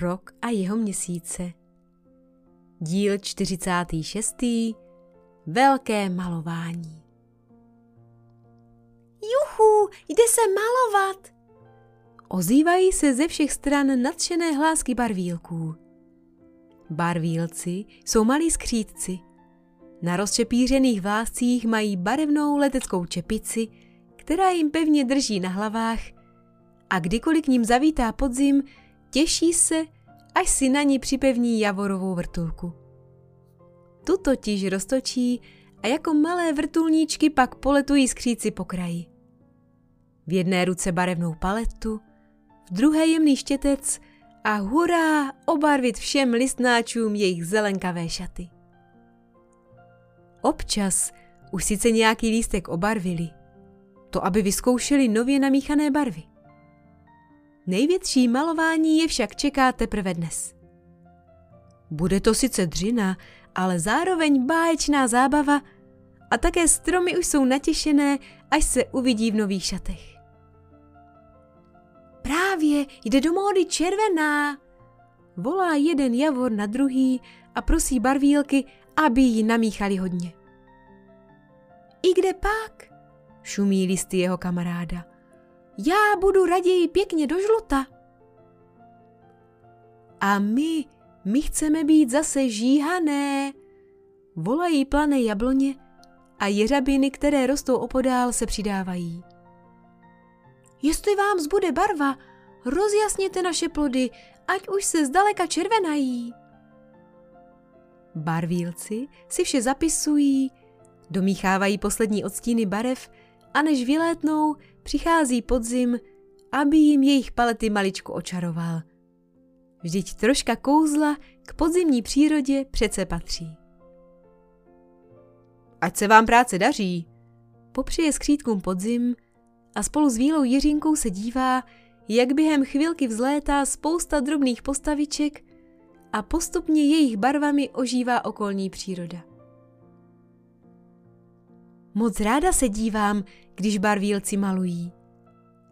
Rok a jeho měsíce. Díl 46. Velké malování. Juhu, jde se malovat! Ozývají se ze všech stran nadšené hlásky barvílků. Barvílci jsou malí skřítci. Na rozčepířených vláscích mají barevnou leteckou čepici, která jim pevně drží na hlavách a kdykoliv k ním zavítá podzim, těší se, až si na ní připevní javorovou vrtulku. Tu totiž roztočí a jako malé vrtulníčky pak poletují skříci po kraji. V jedné ruce barevnou paletu, v druhé jemný štětec a hurá obarvit všem listnáčům jejich zelenkavé šaty. Občas už sice nějaký lístek obarvili, to aby vyzkoušeli nově namíchané barvy. Největší malování je však čeká teprve dnes. Bude to sice dřina, ale zároveň báječná zábava a také stromy už jsou natěšené, až se uvidí v nových šatech. Právě jde do módy červená, volá jeden javor na druhý a prosí barvílky, aby ji namíchali hodně. I kde pak? šumí listy jeho kamaráda. Já budu raději pěkně do žluta. A my, my chceme být zase žíhané, volají plané jabloně a jeřabiny, které rostou opodál, se přidávají. Jestli vám zbude barva, rozjasněte naše plody, ať už se zdaleka červenají. Barvílci si vše zapisují, domíchávají poslední odstíny barev a než vylétnou, přichází podzim, aby jim jejich palety maličko očaroval. Vždyť troška kouzla k podzimní přírodě přece patří. Ať se vám práce daří, popřeje skřítkům podzim a spolu s Vílou Jiřinkou se dívá, jak během chvilky vzlétá spousta drobných postaviček a postupně jejich barvami ožívá okolní příroda. Moc ráda se dívám, když barvílci malují,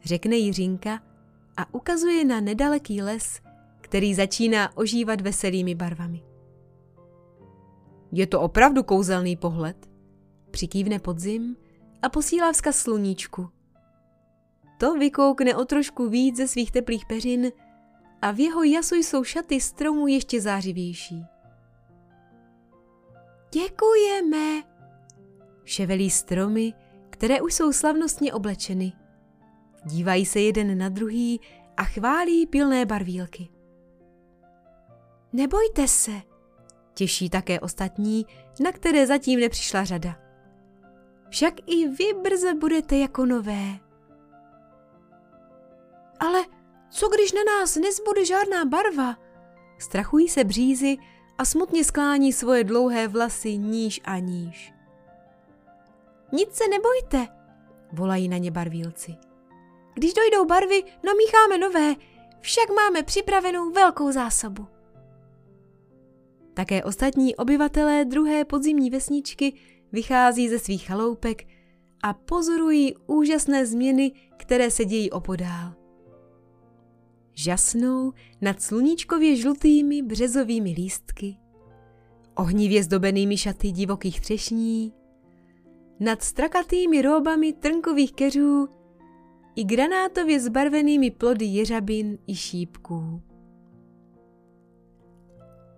řekne Jiřinka a ukazuje na nedaleký les, který začíná ožívat veselými barvami. Je to opravdu kouzelný pohled, přikývne podzim a posílá vzkaz sluníčku. To vykoukne o trošku víc ze svých teplých peřin a v jeho jasu jsou šaty stromů ještě zářivější. Děkujeme, ševelí stromy, které už jsou slavnostně oblečeny. Dívají se jeden na druhý a chválí pilné barvílky. Nebojte se, těší také ostatní, na které zatím nepřišla řada. Však i vy brze budete jako nové. Ale co když na nás nezbude žádná barva? Strachují se břízy a smutně sklání svoje dlouhé vlasy níž a níž. Nic se nebojte, volají na ně barvílci. Když dojdou barvy, namícháme nové, však máme připravenou velkou zásobu. Také ostatní obyvatelé druhé podzimní vesničky vychází ze svých chaloupek a pozorují úžasné změny, které se dějí opodál. Žasnou nad sluníčkově žlutými březovými lístky, ohnivě zdobenými šaty divokých třešní, nad strakatými róbami trnkových keřů i granátově zbarvenými plody jeřabin i šípků.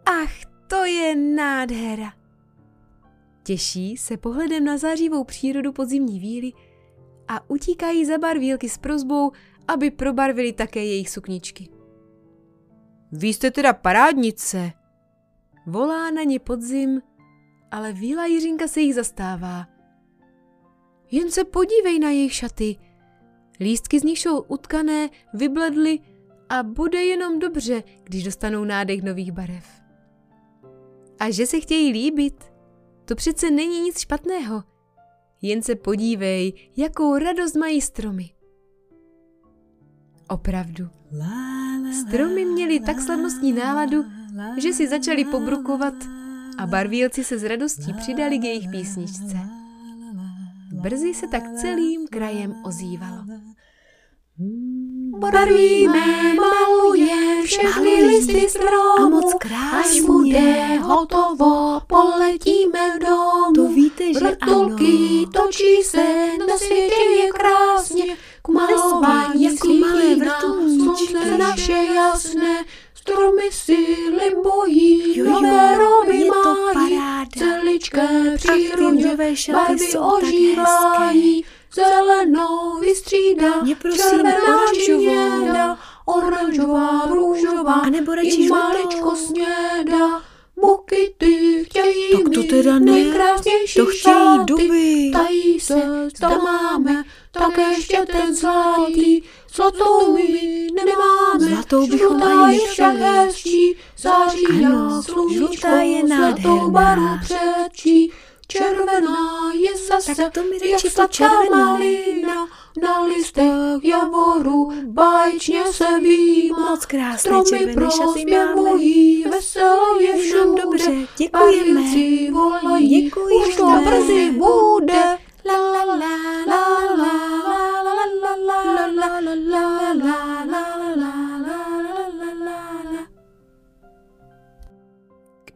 Ach, to je nádhera! Těší se pohledem na zářivou přírodu podzimní víly a utíkají za barvílky s prozbou, aby probarvili také jejich sukničky. Vy jste teda parádnice, volá na ně podzim, ale víla Jiřinka se jich zastává – jen se podívej na jejich šaty. Lístky z nich jsou utkané, vybledly a bude jenom dobře, když dostanou nádech nových barev. A že se chtějí líbit, to přece není nic špatného. Jen se podívej, jakou radost mají stromy. Opravdu. Stromy měly tak slavnostní náladu, že si začali pobrukovat a barvílci se s radostí přidali k jejich písničce. Brzy se tak celým krajem ozývalo. Barvíme, maluje všechny listy stromu, A moc až krásně. bude hotovo, poletíme v domu. To víte, že Vrtulky ano. točí se, na světě je krásně, k malování vrtulníčky. slunce naše jasné, Stromy si mojí, nové roby mají, celičké přírodě, barvy ožívají, zelenou vystřídá, červená hněda, oranžová, růžová, a nebo i maličko sněda. Buky ty chtějí Tak to teda ne. nejkrásnější To chtějí duby. Tají se, zda máme, tak ještě ten zlatý, zlatou my nemáme. Zlatou bychom Žlutá ani je však nechtěli. hezčí, září Ano, žlutá je zlatou barvu předčí. Červená je zase, Tak to mi jak sladká malina, na listech javoru báječně se výjímá. Moc krásné Stromy červené šaty máme. prospěvují, veselo je všude. dobře, děkujeme. Barvilci volají, Děkujeme. už to brzy bude.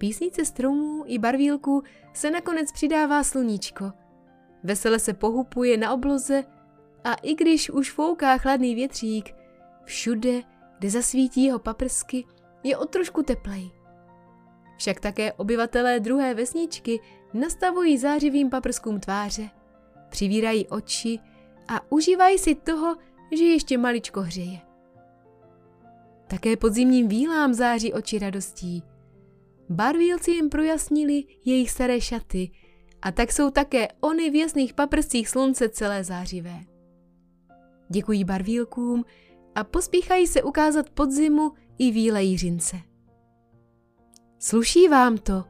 Písnice stromů i barvílků se nakonec přidává sluníčko. Vesele se pohupuje na obloze a i když už fouká chladný větřík, všude, kde zasvítí jeho paprsky, je o trošku teplej. Však také obyvatelé druhé vesničky nastavují zářivým paprskům tváře, přivírají oči a užívají si toho, že ještě maličko hřeje. Také podzimním vílám září oči radostí. Barvílci jim projasnili jejich staré šaty a tak jsou také ony v jasných paprscích slunce celé zářivé. Děkují barvílkům a pospíchají se ukázat podzimu i víle Jiřince. Sluší vám to,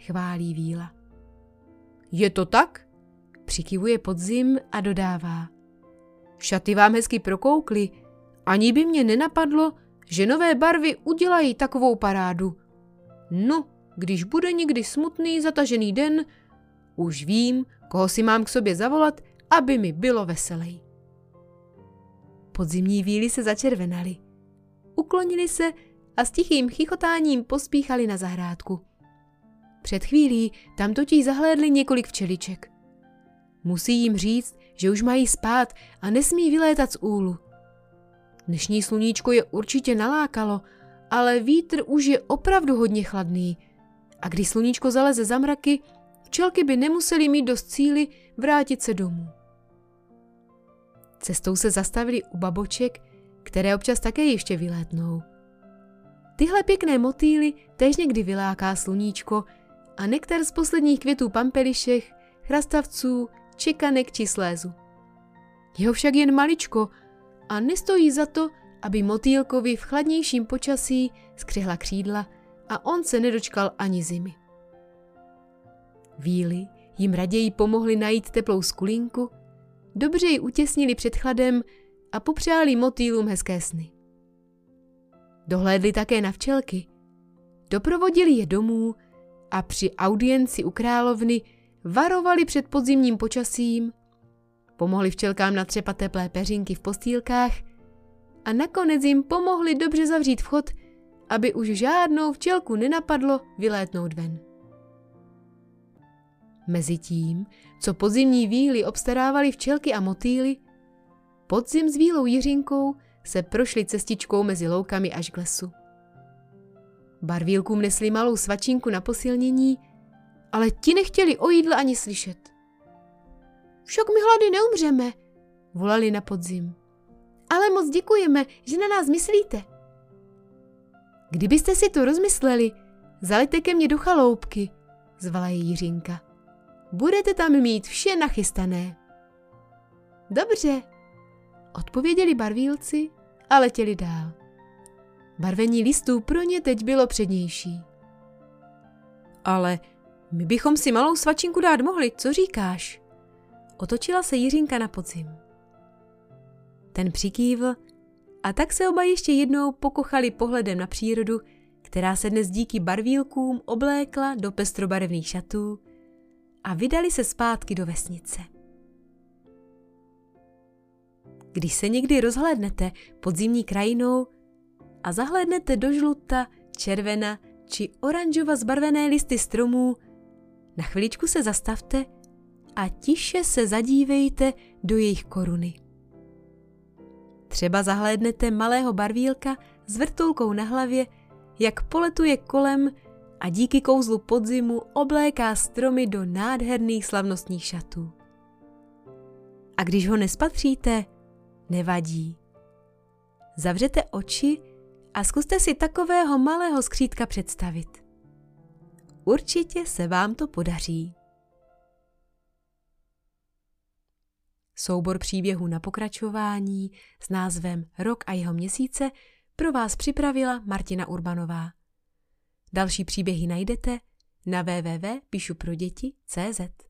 chválí víla. Je to tak? Přikivuje podzim a dodává. Šaty vám hezky prokoukly, ani by mě nenapadlo, že nové barvy udělají takovou parádu. No, když bude někdy smutný, zatažený den, už vím, koho si mám k sobě zavolat, aby mi bylo veselej. Podzimní víly se začervenaly. Uklonili se a s tichým chichotáním pospíchali na zahrádku. Před chvílí tam totiž zahlédli několik včeliček. Musí jim říct, že už mají spát a nesmí vylétat z úlu. Dnešní sluníčko je určitě nalákalo, ale vítr už je opravdu hodně chladný. A když sluníčko zaleze za mraky, včelky by nemuseli mít dost cíly vrátit se domů. Cestou se zastavili u baboček, které občas také ještě vylétnou. Tyhle pěkné motýly též někdy vyláká sluníčko a nektar z posledních květů pampelišech, chrastavců, čekanek či slézu. Jeho však jen maličko a nestojí za to, aby motýlkovi v chladnějším počasí skřihla křídla a on se nedočkal ani zimy. Víly jim raději pomohli najít teplou skulinku, dobře ji utěsnili před chladem a popřáli motýlům hezké sny. Dohlédli také na včelky, doprovodili je domů a při audienci u královny varovali před podzimním počasím, pomohli včelkám natřepat teplé peřinky v postýlkách a nakonec jim pomohli dobře zavřít vchod, aby už žádnou včelku nenapadlo vylétnout ven. Mezitím, co podzimní víly obstarávali včelky a motýly, podzim s vílou Jiřinkou se prošli cestičkou mezi loukami až k lesu. Barvílkům nesli malou svačinku na posilnění, ale ti nechtěli o jídle ani slyšet. Však my hlady neumřeme, volali na podzim. Ale moc děkujeme, že na nás myslíte. Kdybyste si to rozmysleli, zalejte ke mně do chaloupky, zvala je Jiřinka. Budete tam mít vše nachystané. Dobře, odpověděli barvílci a letěli dál. Barvení listů pro ně teď bylo přednější. Ale my bychom si malou svačinku dát mohli, co říkáš? Otočila se Jiřinka na podzim. Ten přikývl a tak se oba ještě jednou pokochali pohledem na přírodu, která se dnes díky barvílkům oblékla do pestrobarevných šatů a vydali se zpátky do vesnice. Když se někdy rozhlédnete pod zimní krajinou a zahlédnete do žluta červena či oranžova zbarvené listy stromů, na chviličku se zastavte a tiše se zadívejte do jejich koruny. Třeba zahlédnete malého barvílka s vrtulkou na hlavě, jak poletuje kolem a díky kouzlu podzimu obléká stromy do nádherných slavnostních šatů. A když ho nespatříte, nevadí. Zavřete oči a zkuste si takového malého skřítka představit. Určitě se vám to podaří. Soubor příběhů na pokračování s názvem Rok a jeho měsíce pro vás připravila Martina Urbanová. Další příběhy najdete na www.píšuproděti.cz.